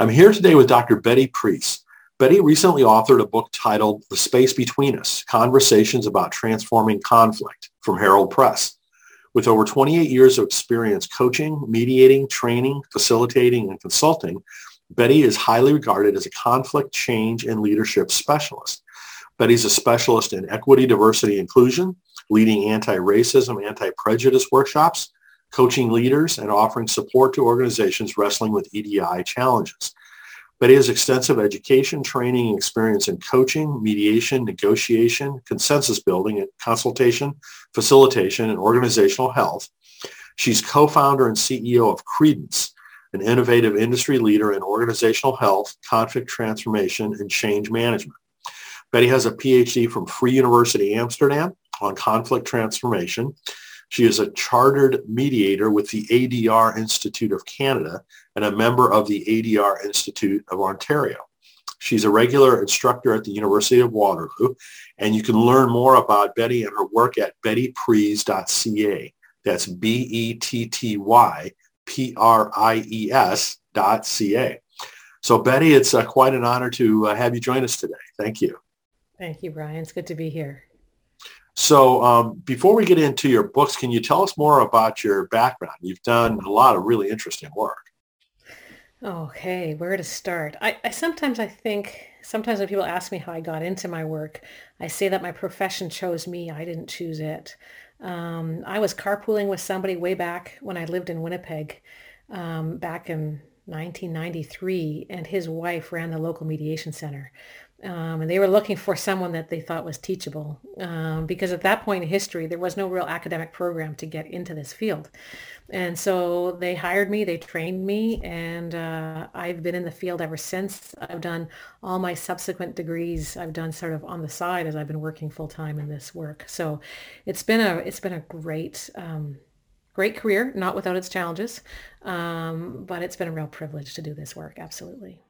I'm here today with Dr. Betty Pries. Betty recently authored a book titled The Space Between Us, Conversations About Transforming Conflict from Herald Press. With over 28 years of experience coaching, mediating, training, facilitating, and consulting, Betty is highly regarded as a conflict change and leadership specialist. Betty's a specialist in equity, diversity, inclusion, leading anti-racism, anti-prejudice workshops, coaching leaders, and offering support to organizations wrestling with EDI challenges. Betty has extensive education, training, and experience in coaching, mediation, negotiation, consensus building, consultation, facilitation, and organizational health. She's co-founder and CEO of Credence, an innovative industry leader in organizational health, conflict transformation, and change management. Betty has a PhD from Free University Amsterdam on conflict transformation she is a chartered mediator with the ADR Institute of Canada and a member of the ADR Institute of Ontario. She's a regular instructor at the University of Waterloo, and you can learn more about Betty and her work at bettypries.ca. That's B-E-T-T-Y-P-R-I-E-S dot C-A. So Betty, it's uh, quite an honor to uh, have you join us today. Thank you. Thank you, Brian. It's good to be here. So um, before we get into your books, can you tell us more about your background? You've done a lot of really interesting work. Okay, where to start? I, I sometimes I think sometimes when people ask me how I got into my work, I say that my profession chose me. I didn't choose it. Um, I was carpooling with somebody way back when I lived in Winnipeg, um, back in 1993, and his wife ran the local mediation center. Um, and they were looking for someone that they thought was teachable. Um, because at that point in history there was no real academic program to get into this field. And so they hired me they trained me and uh, i've been in the field ever since. I've done all my subsequent degrees i've done sort of on the side as i've been working full-time in this work. So it's been a it's been a great um, great career not without its challenges. Um, but it's been a real privilege to do this work absolutely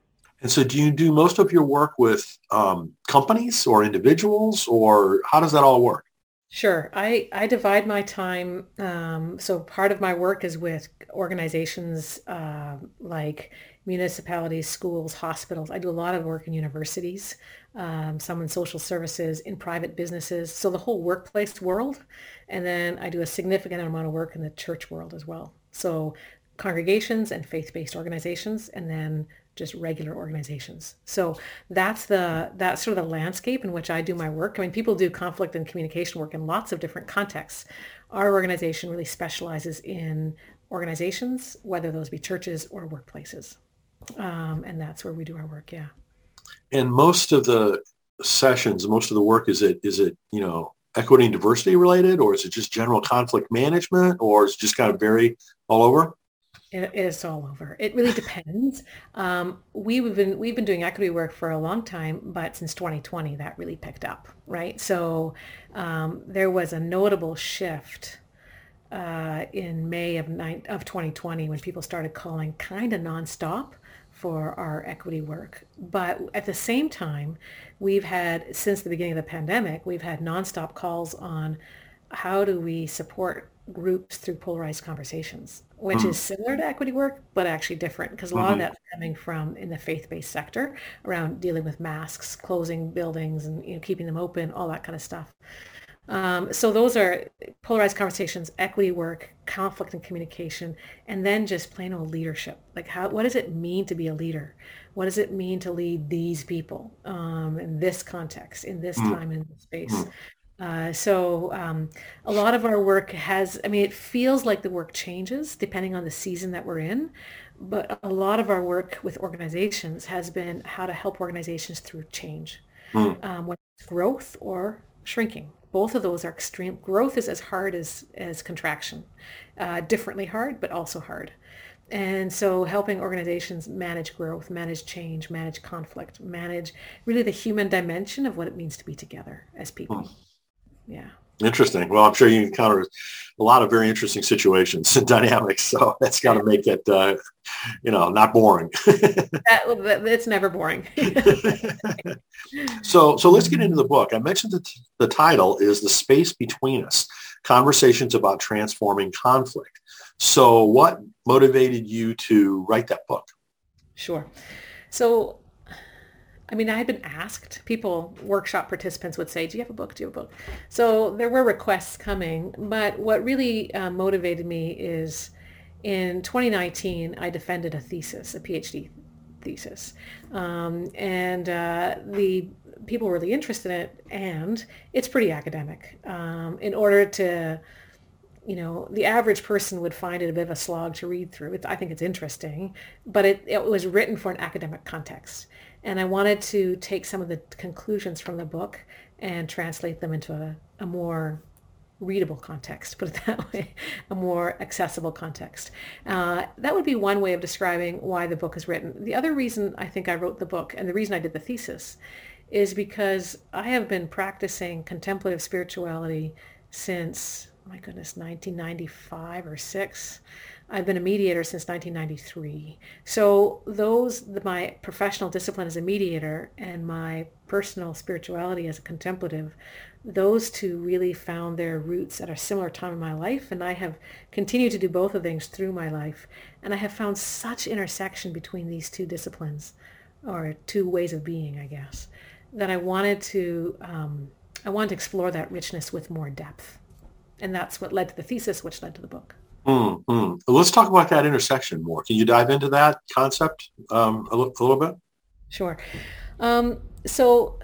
and so do you do most of your work with um, companies or individuals or how does that all work? Sure. I, I divide my time. Um, so part of my work is with organizations uh, like municipalities, schools, hospitals. I do a lot of work in universities, um, some in social services, in private businesses. So the whole workplace world. And then I do a significant amount of work in the church world as well. So congregations and faith-based organizations, and then just regular organizations. So that's the that's sort of the landscape in which I do my work. I mean, people do conflict and communication work in lots of different contexts. Our organization really specializes in organizations, whether those be churches or workplaces, um, and that's where we do our work. Yeah. And most of the sessions, most of the work is it is it you know equity and diversity related, or is it just general conflict management, or is it just kind of very all over? It is all over. It really depends. Um, we've been we've been doing equity work for a long time, but since 2020, that really picked up, right? So um, there was a notable shift uh, in May of, ni- of 2020 when people started calling kind of nonstop for our equity work. But at the same time, we've had since the beginning of the pandemic, we've had nonstop calls on how do we support groups through polarized conversations, which mm. is similar to equity work, but actually different because a lot mm-hmm. of that's coming from in the faith-based sector around dealing with masks, closing buildings and you know, keeping them open, all that kind of stuff. Um, so those are polarized conversations, equity work, conflict and communication, and then just plain old leadership. Like how, what does it mean to be a leader? What does it mean to lead these people um, in this context, in this mm. time, in this space? Mm. Uh, so um, a lot of our work has, I mean, it feels like the work changes depending on the season that we're in, but a lot of our work with organizations has been how to help organizations through change, mm. um, whether it's growth or shrinking. Both of those are extreme. Growth is as hard as, as contraction, uh, differently hard, but also hard. And so helping organizations manage growth, manage change, manage conflict, manage really the human dimension of what it means to be together as people. Mm. Yeah. Interesting. Well, I'm sure you encounter a lot of very interesting situations and dynamics. So that's got to make it, uh, you know, not boring. that, it's never boring. so, so let's get into the book. I mentioned that the title is "The Space Between Us: Conversations about Transforming Conflict." So, what motivated you to write that book? Sure. So, I mean, I had been asked, people, workshop participants would say, do you have a book? Do you have a book? So there were requests coming, but what really uh, motivated me is in 2019, I defended a thesis, a PhD thesis. Um, and uh, the people were really interested in it, and it's pretty academic. Um, in order to, you know, the average person would find it a bit of a slog to read through. It's, I think it's interesting, but it, it was written for an academic context. And I wanted to take some of the conclusions from the book and translate them into a, a more readable context, put it that way, a more accessible context. Uh, that would be one way of describing why the book is written. The other reason I think I wrote the book and the reason I did the thesis is because I have been practicing contemplative spirituality since, oh my goodness, 1995 or 6. I've been a mediator since 1993. So those, my professional discipline as a mediator and my personal spirituality as a contemplative those two really found their roots at a similar time in my life and I have continued to do both of things through my life and I have found such intersection between these two disciplines or two ways of being I guess that I wanted to um, I wanted to explore that richness with more depth and that's what led to the thesis which led to the book. Mm-hmm. Let's talk about that intersection more. Can you dive into that concept um, a, l- a little bit? Sure. Um, so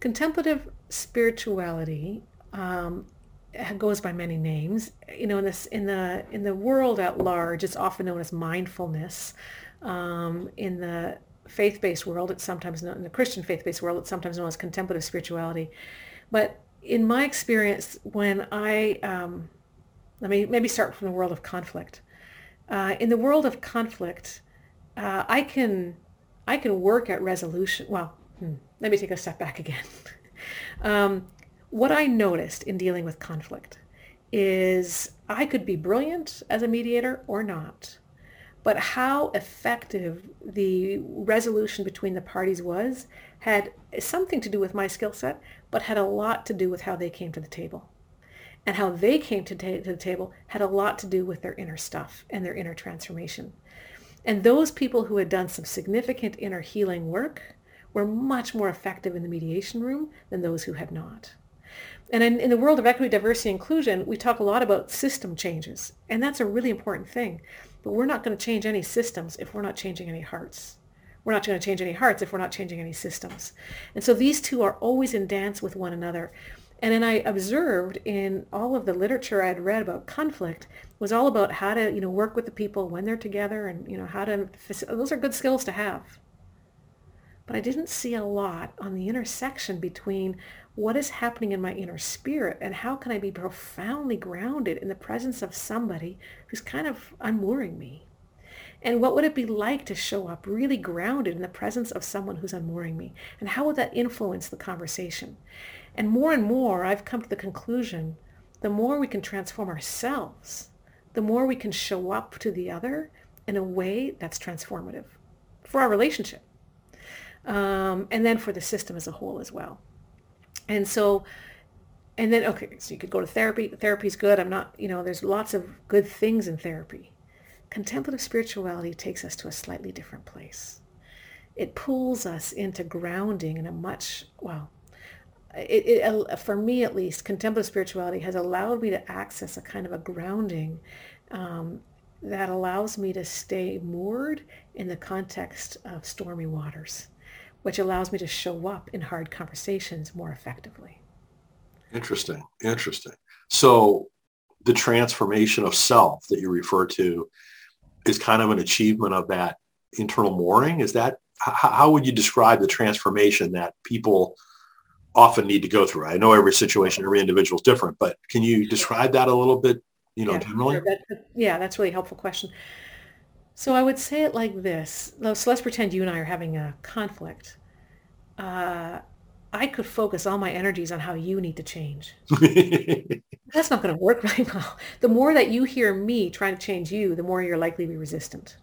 Contemplative spirituality um, goes by many names. You know, in this in the in the world at large, it's often known as mindfulness. Um, in the faith-based world, it's sometimes known in the Christian faith-based world, it's sometimes known as contemplative spirituality. But in my experience, when I um, let me maybe start from the world of conflict. Uh, in the world of conflict, uh, I can I can work at resolution. Well, Hmm. Let me take a step back again. um, what I noticed in dealing with conflict is I could be brilliant as a mediator or not, but how effective the resolution between the parties was had something to do with my skill set, but had a lot to do with how they came to the table. And how they came to, ta- to the table had a lot to do with their inner stuff and their inner transformation. And those people who had done some significant inner healing work were much more effective in the mediation room than those who had not. And in, in, the world of equity, diversity, inclusion, we talk a lot about system changes. And that's a really important thing. But we're not going to change any systems if we're not changing any hearts. We're not going to change any hearts if we're not changing any systems. And so these two are always in dance with one another. And then I observed in all of the literature I had read about conflict was all about how to, you know, work with the people when they're together and, you know, how to, those are good skills to have but I didn't see a lot on the intersection between what is happening in my inner spirit and how can I be profoundly grounded in the presence of somebody who's kind of unmooring me. And what would it be like to show up really grounded in the presence of someone who's unmooring me? And how would that influence the conversation? And more and more, I've come to the conclusion, the more we can transform ourselves, the more we can show up to the other in a way that's transformative for our relationship um, and then for the system as a whole as well. And so, and then, okay, so you could go to therapy. Therapy's good. I'm not, you know, there's lots of good things in therapy. Contemplative spirituality takes us to a slightly different place. It pulls us into grounding in a much, well, it, it, for me at least, contemplative spirituality has allowed me to access a kind of a grounding um, that allows me to stay moored in the context of stormy waters which allows me to show up in hard conversations more effectively. Interesting. Interesting. So the transformation of self that you refer to is kind of an achievement of that internal mooring. Is that how would you describe the transformation that people often need to go through? I know every situation, every individual is different, but can you describe that a little bit, you know, yeah, generally? That, yeah, that's really helpful question. So I would say it like this. So let's pretend you and I are having a conflict. Uh, I could focus all my energies on how you need to change. That's not going to work very well. The more that you hear me trying to change you, the more you're likely to be resistant.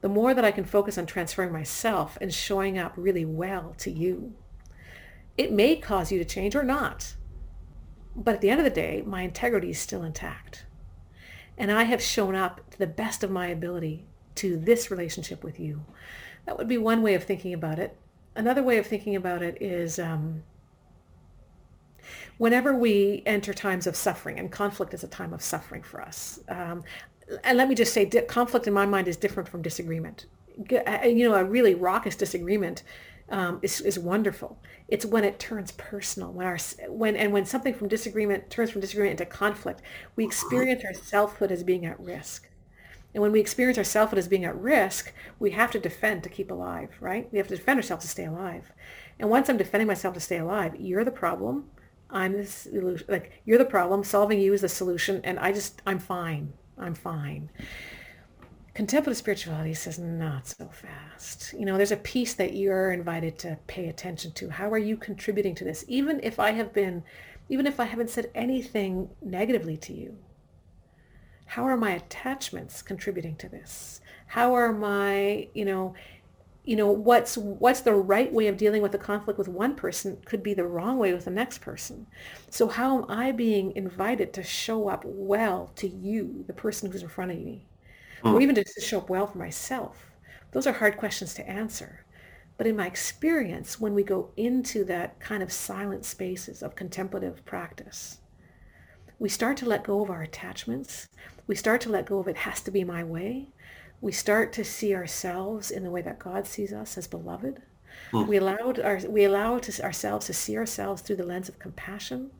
The more that I can focus on transferring myself and showing up really well to you, it may cause you to change or not. But at the end of the day, my integrity is still intact. And I have shown up to the best of my ability to this relationship with you. That would be one way of thinking about it. Another way of thinking about it is um, whenever we enter times of suffering, and conflict is a time of suffering for us. Um, and let me just say, conflict in my mind is different from disagreement. Uh, you know, a really raucous disagreement um, is, is wonderful. It's when it turns personal, when our when and when something from disagreement turns from disagreement into conflict, we experience our selfhood as being at risk. And when we experience our selfhood as being at risk, we have to defend to keep alive, right? We have to defend ourselves to stay alive. And once I'm defending myself to stay alive, you're the problem. I'm the solution. Like you're the problem. Solving you is the solution, and I just I'm fine. I'm fine. Contemplative spirituality says not so fast. You know, there's a piece that you're invited to pay attention to. How are you contributing to this? Even if I have been, even if I haven't said anything negatively to you, how are my attachments contributing to this? How are my, you know, you know, what's what's the right way of dealing with a conflict with one person could be the wrong way with the next person. So how am I being invited to show up well to you, the person who's in front of me? Mm. or even to show up well for myself? Those are hard questions to answer. But in my experience, when we go into that kind of silent spaces of contemplative practice, we start to let go of our attachments. We start to let go of it has to be my way. We start to see ourselves in the way that God sees us as beloved. Mm. We allowed our, we allow to, ourselves to see ourselves through the lens of compassion.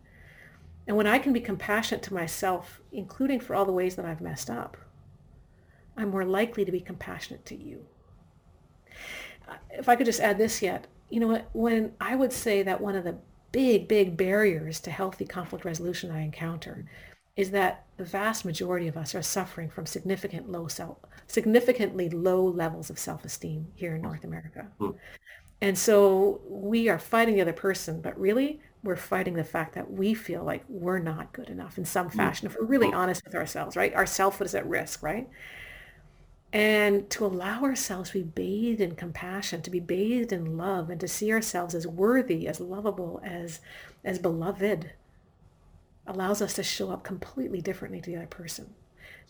And when I can be compassionate to myself, including for all the ways that I've messed up, I'm more likely to be compassionate to you. If I could just add this yet, you know what, when I would say that one of the big, big barriers to healthy conflict resolution I encounter is that the vast majority of us are suffering from significant low self, significantly low levels of self-esteem here in North America. Mm. And so we are fighting the other person, but really we're fighting the fact that we feel like we're not good enough in some hmm. fashion. If we're really honest with ourselves, right? Our selfhood is at risk, right? And to allow ourselves to be bathed in compassion, to be bathed in love, and to see ourselves as worthy, as lovable, as as beloved, allows us to show up completely differently to the other person.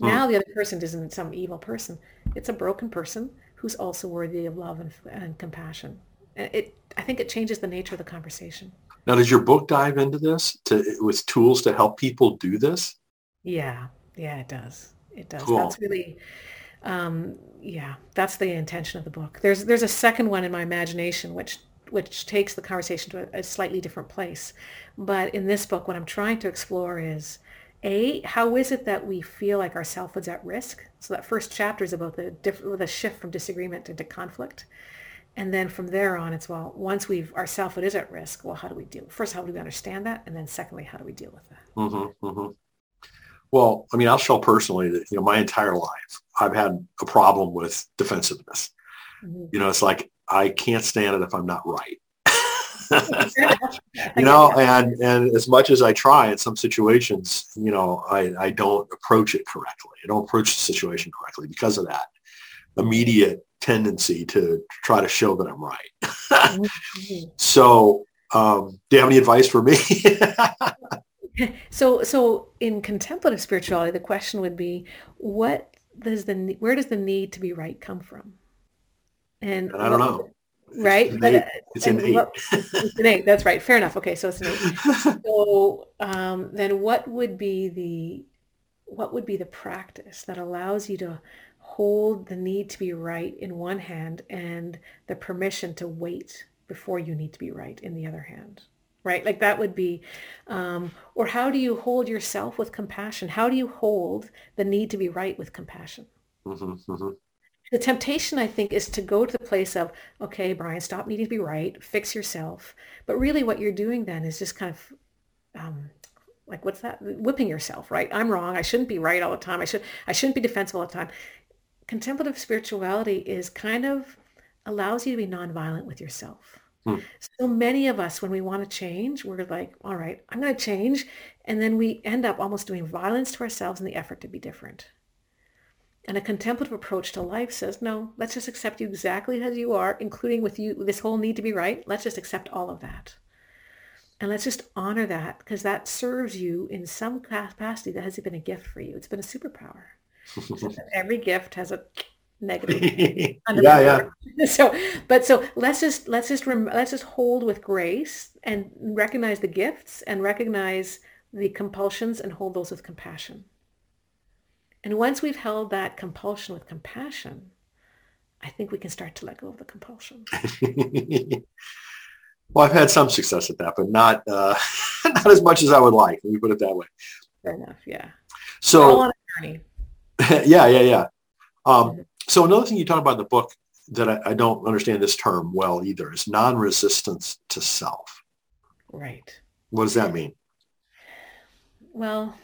Mm. Now the other person isn't some evil person; it's a broken person who's also worthy of love and, and compassion. It, I think, it changes the nature of the conversation. Now, does your book dive into this to, with tools to help people do this? Yeah, yeah, it does. It does. Cool. That's really um, yeah, that's the intention of the book. There's there's a second one in my imagination which which takes the conversation to a, a slightly different place. But in this book, what I'm trying to explore is a how is it that we feel like our selfhood's at risk? So that first chapter is about the diff- the shift from disagreement into conflict. And then from there on, it's well, once we've our selfhood is at risk, well, how do we deal? First, how do we understand that, and then secondly, how do we deal with that? Mm-hmm, mm-hmm. Well, I mean, I'll show personally that, you know, my entire life, I've had a problem with defensiveness. Mm-hmm. You know, it's like, I can't stand it if I'm not right. you know, and, and as much as I try in some situations, you know, I, I don't approach it correctly. I don't approach the situation correctly because of that immediate tendency to try to show that I'm right. mm-hmm. So um, do you have any advice for me? so so in contemplative spirituality the question would be what does the where does the need to be right come from? And i don't know. Right? it's innate, it's innate. What, it's innate. that's right. Fair enough. Okay so it's innate so um, then what would be the what would be the practice that allows you to hold the need to be right in one hand and the permission to wait before you need to be right in the other hand right? Like that would be, um, or how do you hold yourself with compassion? How do you hold the need to be right with compassion? Mm-hmm, mm-hmm. The temptation, I think, is to go to the place of, okay, Brian, stop needing to be right, fix yourself. But really what you're doing then is just kind of, um, like, what's that? Whipping yourself, right? I'm wrong. I shouldn't be right all the time. I should, I shouldn't be defensive all the time. Contemplative spirituality is kind of allows you to be nonviolent with yourself Hmm. So many of us, when we want to change, we're like, all right, I'm going to change. And then we end up almost doing violence to ourselves in the effort to be different. And a contemplative approach to life says, no, let's just accept you exactly as you are, including with you, this whole need to be right. Let's just accept all of that. And let's just honor that because that serves you in some capacity that has been a gift for you. It's been a superpower. every gift has a negative. yeah, yeah. So, but so let's just let's just rem- let's just hold with grace and recognize the gifts and recognize the compulsions and hold those with compassion. And once we've held that compulsion with compassion, I think we can start to let go of the compulsion. well, I've had some success at that, but not uh, not as much as I would like. Let me put it that way. Fair enough. Yeah. So. yeah, yeah, yeah. Um. So another thing you talk about in the book that I, I don't understand this term well either is non-resistance to self. Right. What does that mean? Well,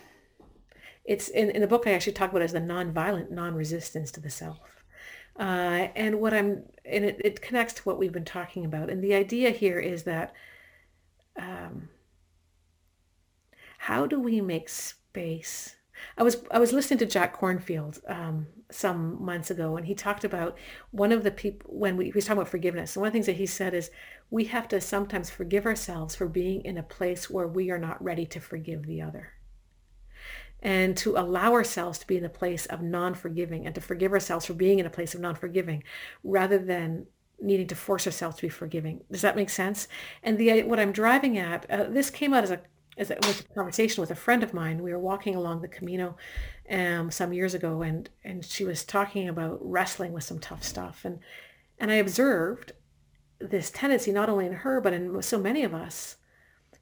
it's in, in the book I actually talk about as the non-violent non-resistance to the self. Uh, and what I'm, and it, it connects to what we've been talking about. And the idea here is that um, how do we make space? I was I was listening to Jack Kornfield um, some months ago, and he talked about one of the people when we he was talking about forgiveness. And one of the things that he said is we have to sometimes forgive ourselves for being in a place where we are not ready to forgive the other and to allow ourselves to be in a place of non-forgiving and to forgive ourselves for being in a place of non-forgiving rather than needing to force ourselves to be forgiving. Does that make sense? And the what I'm driving at, uh, this came out as a as a, with a conversation with a friend of mine. We were walking along the Camino um, some years ago, and and she was talking about wrestling with some tough stuff, and and I observed this tendency not only in her but in so many of us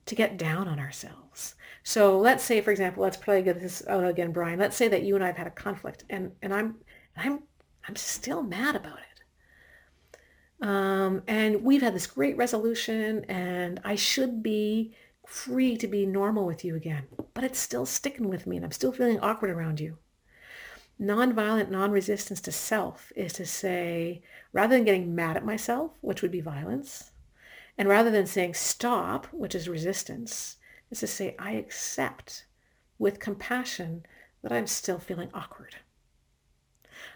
to get down on ourselves so let's say, for example, let's play this out again, Brian. Let's say that you and I have had a conflict, and and I'm I'm I'm still mad about it. Um, and we've had this great resolution, and I should be free to be normal with you again, but it's still sticking with me, and I'm still feeling awkward around you. Nonviolent non-resistance to self is to say, rather than getting mad at myself, which would be violence, and rather than saying stop, which is resistance, is to say, I accept with compassion that I'm still feeling awkward.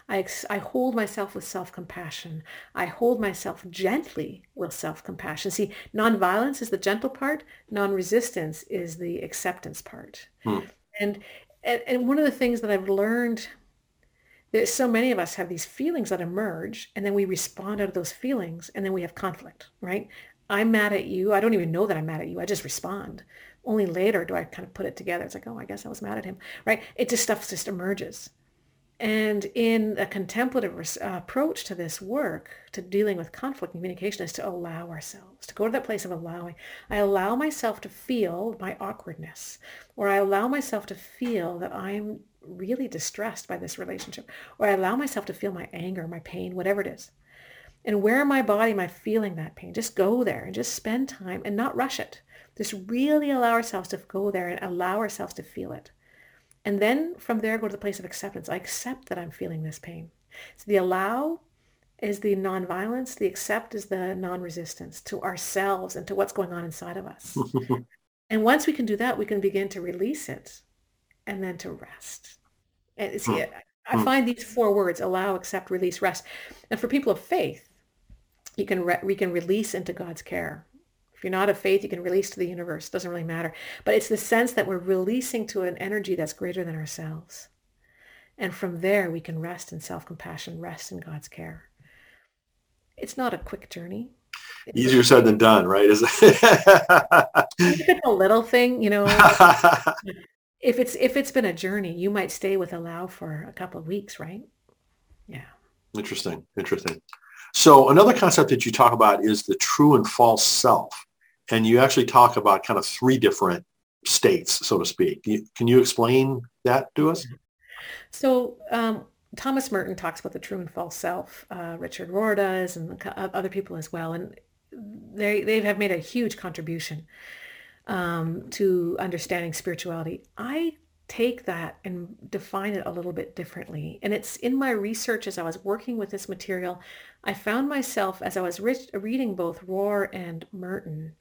I, ex- I hold myself with self-compassion. I hold myself gently with self-compassion. See, nonviolence is the gentle part. Non-resistance is the acceptance part. Hmm. And, and, and one of the things that I've learned that so many of us have these feelings that emerge and then we respond out of those feelings and then we have conflict, right? I'm mad at you. I don't even know that I'm mad at you. I just respond only later do I kind of put it together. It's like, oh, I guess I was mad at him, right? It just stuff just emerges. And in a contemplative uh, approach to this work, to dealing with conflict and communication, is to allow ourselves, to go to that place of allowing. I allow myself to feel my awkwardness, or I allow myself to feel that I'm really distressed by this relationship, or I allow myself to feel my anger, my pain, whatever it is. And where in my body am I feeling that pain? Just go there and just spend time and not rush it. Just really allow ourselves to go there and allow ourselves to feel it. And then from there, go to the place of acceptance. I accept that I'm feeling this pain. So the allow is the nonviolence. The accept is the non-resistance to ourselves and to what's going on inside of us. and once we can do that, we can begin to release it and then to rest. And see, hmm. I hmm. find these four words, allow, accept, release, rest. And for people of faith, you can re- we can release into God's care. If you're not of faith, you can release to the universe. It doesn't really matter. But it's the sense that we're releasing to an energy that's greater than ourselves. And from there, we can rest in self-compassion, rest in God's care. It's not a quick journey. It's Easier said than done, right? Is it? it's a little thing, you know. if it's if it's been a journey, you might stay with allow for a couple of weeks, right? Yeah. Interesting. Interesting. So another concept that you talk about is the true and false self and you actually talk about kind of three different states, so to speak. Can you explain that to us? So um, Thomas Merton talks about the true and false self. Uh, Richard Rohr does, and other people as well, and they they have made a huge contribution um, to understanding spirituality. I take that and define it a little bit differently. And it's in my research as I was working with this material, I found myself as I was re- reading both Rohr and Merton,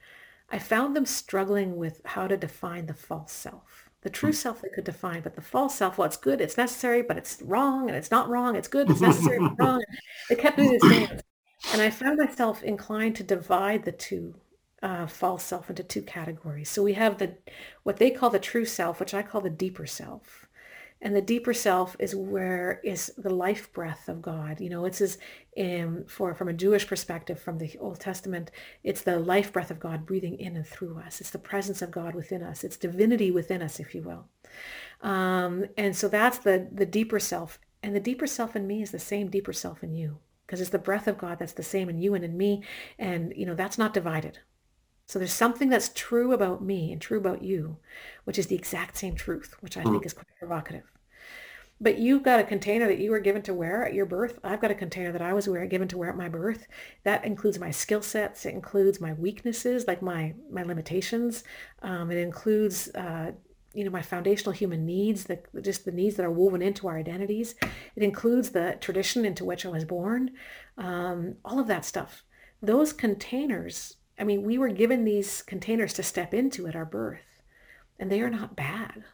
I found them struggling with how to define the false self. The true hmm. self they could define, but the false self, well, it's good, it's necessary, but it's wrong, and it's not wrong, it's good, it's necessary, but wrong. They kept doing this dance. And I found myself inclined to divide the two uh, false self into two categories. So we have the what they call the true self, which I call the deeper self. And the deeper self is where is the life breath of God. You know, it's as um, for from a Jewish perspective, from the Old Testament, it's the life breath of God breathing in and through us. It's the presence of God within us. It's divinity within us, if you will. Um, and so that's the the deeper self. And the deeper self in me is the same deeper self in you because it's the breath of God that's the same in you and in me. And, you know, that's not divided. So there's something that's true about me and true about you, which is the exact same truth, which I mm. think is quite provocative. But you've got a container that you were given to wear at your birth. I've got a container that I was wear, given to wear at my birth. That includes my skill sets. It includes my weaknesses, like my my limitations. Um, it includes uh, you know, my foundational human needs, the, just the needs that are woven into our identities. It includes the tradition into which I was born, um, all of that stuff. Those containers, I mean, we were given these containers to step into at our birth, and they are not bad.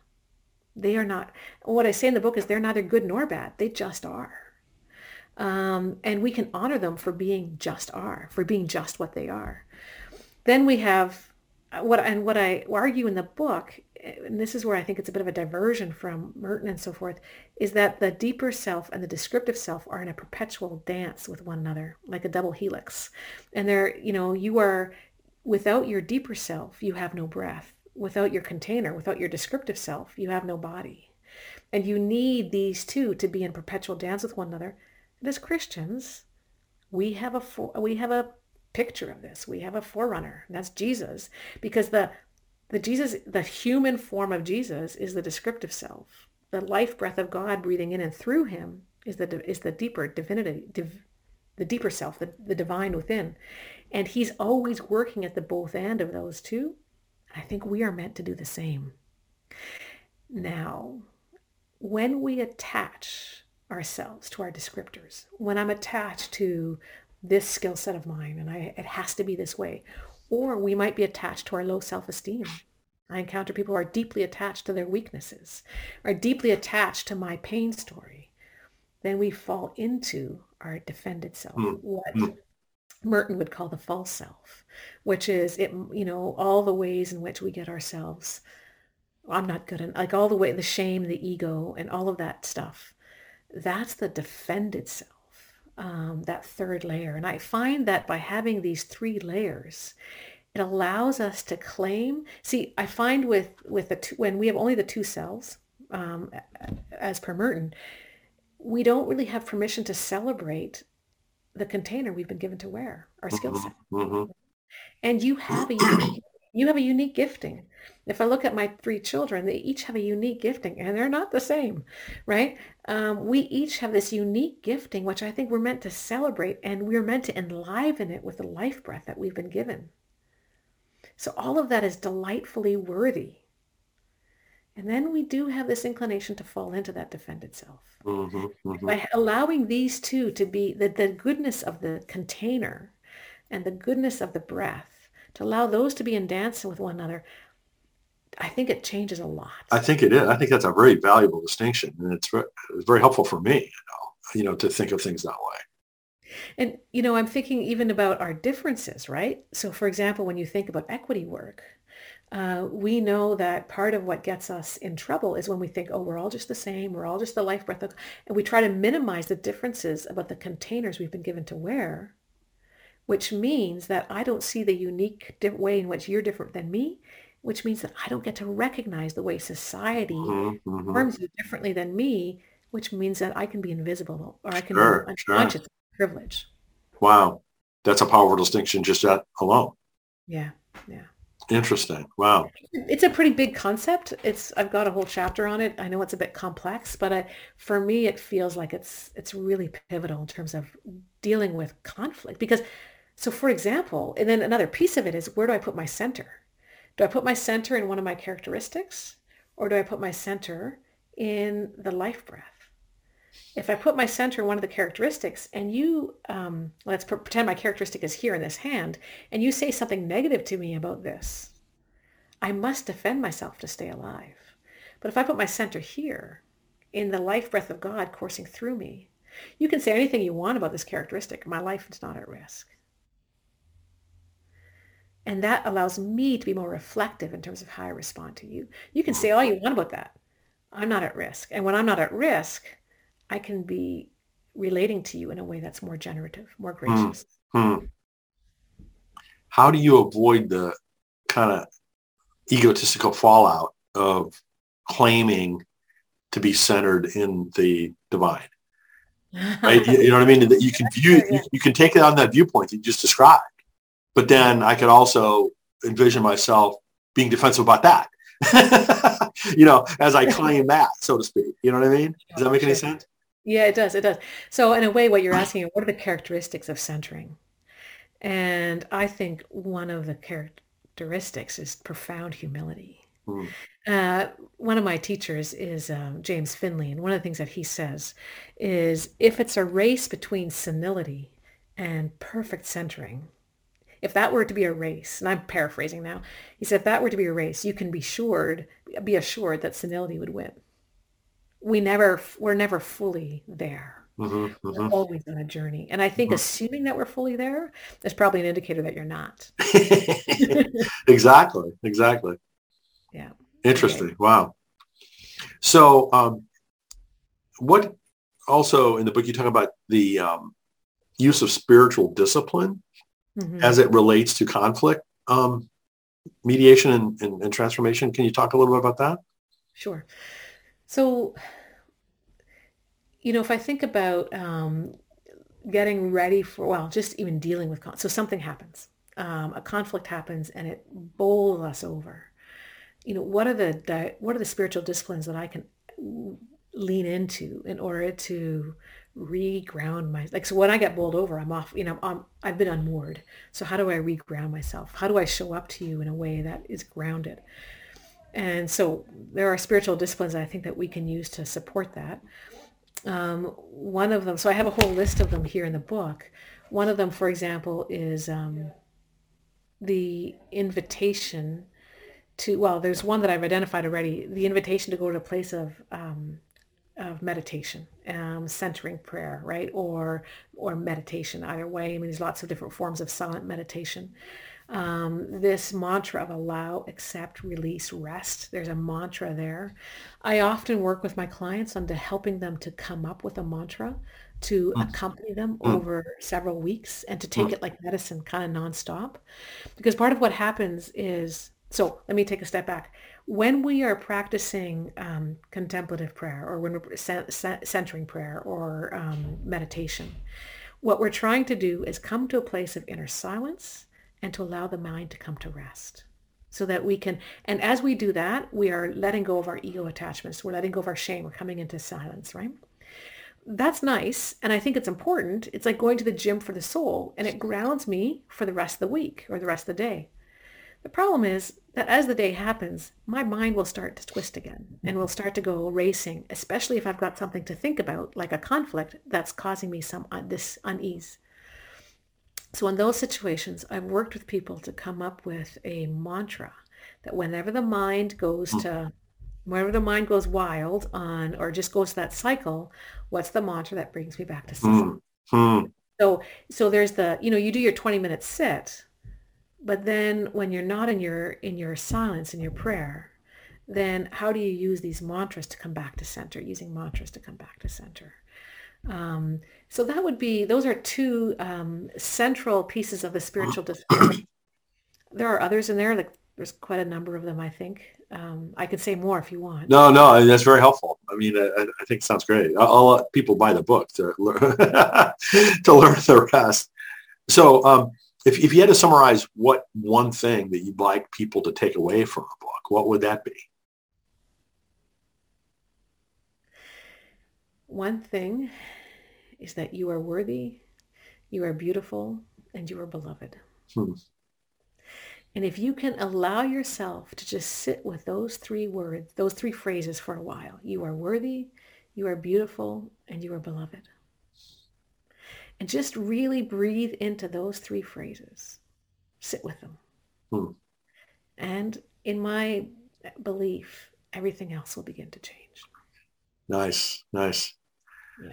They are not, what I say in the book is they're neither good nor bad. They just are. Um, and we can honor them for being just are, for being just what they are. Then we have what and what I argue in the book and this is where I think it's a bit of a diversion from Merton and so forth, is that the deeper self and the descriptive self are in a perpetual dance with one another, like a double helix. And they're, you know, you are, without your deeper self, you have no breath. Without your container, without your descriptive self, you have no body. And you need these two to be in perpetual dance with one another. And as Christians, we have a we have a picture of this. We have a forerunner, and that's Jesus, because the the Jesus, the human form of Jesus is the descriptive self. The life breath of God breathing in and through him is the is the deeper divinity, div, the deeper self, the, the divine within. And he's always working at the both end of those two. I think we are meant to do the same. Now, when we attach ourselves to our descriptors, when I'm attached to this skill set of mine and I, it has to be this way, or we might be attached to our low self-esteem. I encounter people who are deeply attached to their weaknesses, are deeply attached to my pain story. Then we fall into our defended self, mm. what mm. Merton would call the false self, which is it, you know, all the ways in which we get ourselves. I'm not good, and like all the way, the shame, the ego, and all of that stuff. That's the defended self um, that third layer. And I find that by having these three layers, it allows us to claim. See, I find with with the two, when we have only the two cells, um, as per Merton, we don't really have permission to celebrate the container we've been given to wear, our skill set. Mm-hmm. And you have a unique, you have a unique gifting. If I look at my three children, they each have a unique gifting and they're not the same, right? Um, we each have this unique gifting, which I think we're meant to celebrate and we're meant to enliven it with the life breath that we've been given. So all of that is delightfully worthy. And then we do have this inclination to fall into that defended self. Mm-hmm, mm-hmm. By allowing these two to be the, the goodness of the container and the goodness of the breath, to allow those to be in dance with one another, I think it changes a lot. I think it is. I think that's a very valuable distinction, and it's very, it's very helpful for me, you know, you know, to think of things that way. And you know, I'm thinking even about our differences, right? So, for example, when you think about equity work, uh, we know that part of what gets us in trouble is when we think, oh, we're all just the same, we're all just the life breath, of, and we try to minimize the differences about the containers we've been given to wear, which means that I don't see the unique way in which you're different than me, which means that I don't get to recognize the way society mm-hmm, mm-hmm. you differently than me, which means that I can be invisible or I can sure, be unconscious sure. privilege. Wow. That's a powerful distinction just that alone. Yeah. Yeah. Interesting. Wow. It's a pretty big concept. It's I've got a whole chapter on it. I know it's a bit complex, but I, for me it feels like it's it's really pivotal in terms of dealing with conflict because so for example, and then another piece of it is where do I put my center? Do I put my center in one of my characteristics or do I put my center in the life breath? If I put my center in one of the characteristics and you, um, let's pretend my characteristic is here in this hand, and you say something negative to me about this, I must defend myself to stay alive. But if I put my center here in the life breath of God coursing through me, you can say anything you want about this characteristic. My life is not at risk. And that allows me to be more reflective in terms of how I respond to you. You can say all you want about that. I'm not at risk. And when I'm not at risk, I can be relating to you in a way that's more generative, more hmm. gracious. Hmm. How do you avoid the kind of egotistical fallout of claiming to be centered in the divine? Right? you, know what I mean? That you can view, you, you can take it on that viewpoint that you just described, but then I could also envision myself being defensive about that. you know, as I claim that, so to speak. You know what I mean? Does that make any sense? Yeah, it does. It does. So in a way, what you're asking, what are the characteristics of centering? And I think one of the characteristics is profound humility. Mm. Uh, one of my teachers is um, James Finley, and one of the things that he says is if it's a race between senility and perfect centering, if that were to be a race, and I'm paraphrasing now, he said if that were to be a race, you can be assured, be assured that senility would win. We never we're never fully there. Mm-hmm, we're mm-hmm. always on a journey. And i think mm-hmm. assuming that we're fully there is probably an indicator that you're not. Exactly exactly. Yeah. Interesting okay. wow. So um, what also in the book you talk about the um, use of spiritual discipline mm-hmm. as it relates to conflict um, mediation and, and, and transformation can you talk a little bit about that sure so, you know, if I think about um, getting ready for, well, just even dealing with, con- so something happens, um, a conflict happens and it bowls us over. You know, what are the di- what are the spiritual disciplines that I can lean into in order to reground my like so when I get bowled over I'm off you know I'm, I've been unmoored so how do I reground myself how do I show up to you in a way that is grounded and so there are spiritual disciplines I think that we can use to support that. Um, one of them, so I have a whole list of them here in the book. One of them, for example, is um, the invitation to, well, there's one that I've identified already, the invitation to go to a place of, um, of meditation, um, centering prayer, right? Or, or meditation either way. I mean, there's lots of different forms of silent meditation um, this mantra of allow, accept, release, rest. There's a mantra there. I often work with my clients on to helping them to come up with a mantra to mm. accompany them mm. over several weeks and to take mm. it like medicine kind of nonstop. Because part of what happens is, so let me take a step back. When we are practicing um, contemplative prayer or when we're centering prayer or um, meditation, what we're trying to do is come to a place of inner silence and to allow the mind to come to rest so that we can and as we do that we are letting go of our ego attachments. We're letting go of our shame. We're coming into silence right? That's nice and i think it's important. It's like going to the gym for the soul and it grounds me for the rest of the week or the rest of the day the problem is that as the day happens my mind will start to twist again and will start to go racing especially if i've got something to think about like a conflict that's causing me some uh, this unease so in those situations, I've worked with people to come up with a mantra that whenever the mind goes hmm. to, whenever the mind goes wild on, or just goes to that cycle, what's the mantra that brings me back to mm. Mm. So, so there's the, you know, you do your 20 minute sit, but then when you're not in your, in your silence, in your prayer, then how do you use these mantras to come back to center, using mantras to come back to center? Um, so that would be, those are two um, central pieces of the spiritual discipline. there are others in there, like there's quite a number of them, I think. Um, I could say more if you want. No, no, that's very helpful. I mean, I, I think it sounds great. I'll, I'll, let people buy the book to learn, to learn the rest. So um, if, if you had to summarize what one thing that you'd like people to take away from the book, what would that be? One thing is that you are worthy, you are beautiful, and you are beloved. Hmm. And if you can allow yourself to just sit with those three words, those three phrases for a while, you are worthy, you are beautiful, and you are beloved. And just really breathe into those three phrases. Sit with them. Hmm. And in my belief, everything else will begin to change. Nice, nice.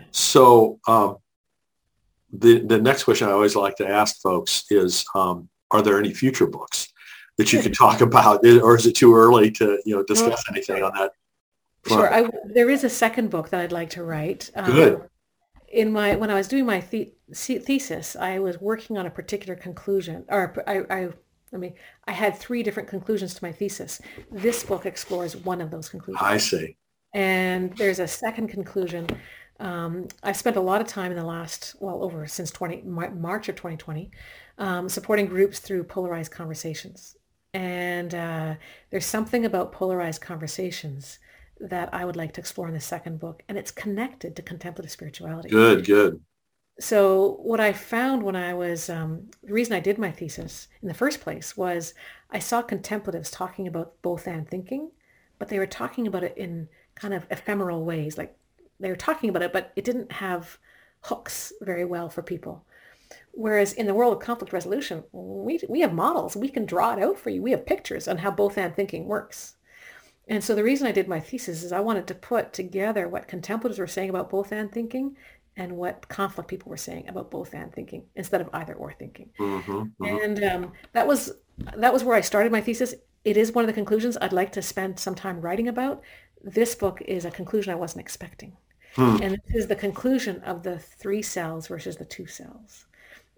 So um, the the next question I always like to ask folks is, um, are there any future books that you can talk about, or is it too early to you know discuss anything on that? Front? Sure, I, there is a second book that I'd like to write. Good. In my when I was doing my the, thesis, I was working on a particular conclusion, or I, I I mean, I had three different conclusions to my thesis. This book explores one of those conclusions. I see. And there's a second conclusion. Um, I've spent a lot of time in the last, well, over since 20, March of 2020, um, supporting groups through polarized conversations. And uh, there's something about polarized conversations that I would like to explore in the second book, and it's connected to contemplative spirituality. Good, good. So what I found when I was, um, the reason I did my thesis in the first place was I saw contemplatives talking about both and thinking, but they were talking about it in kind of ephemeral ways. Like they were talking about it, but it didn't have hooks very well for people. Whereas in the world of conflict resolution, we, we have models. We can draw it out for you. We have pictures on how both and thinking works. And so the reason I did my thesis is I wanted to put together what contemplatives were saying about both and thinking and what conflict people were saying about both and thinking instead of either or thinking. Mm-hmm, mm-hmm. And um, that was that was where I started my thesis. It is one of the conclusions I'd like to spend some time writing about. This book is a conclusion I wasn't expecting. Hmm. And this is the conclusion of the three cells versus the two cells.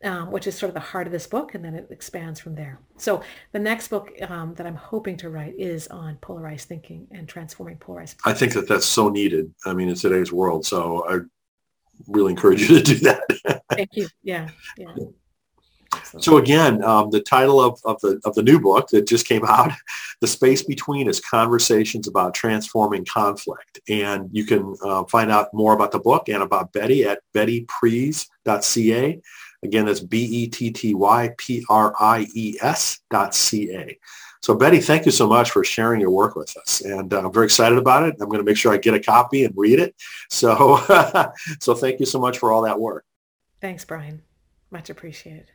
Um, which is sort of the heart of this book, and then it expands from there. So the next book um, that I'm hoping to write is on polarized thinking and transforming polarized. I think that that's so needed. I mean, in today's world. So I really encourage you to do that. Thank you. Yeah. Yeah. So again, um, the title of, of the of the new book that just came out, "The Space Between," is conversations about transforming conflict, and you can uh, find out more about the book and about Betty at bettypries.ca. Again, that's B E T T Y P R I E S dot C A. So Betty, thank you so much for sharing your work with us. And uh, I'm very excited about it. I'm going to make sure I get a copy and read it. So, so thank you so much for all that work. Thanks, Brian. Much appreciated.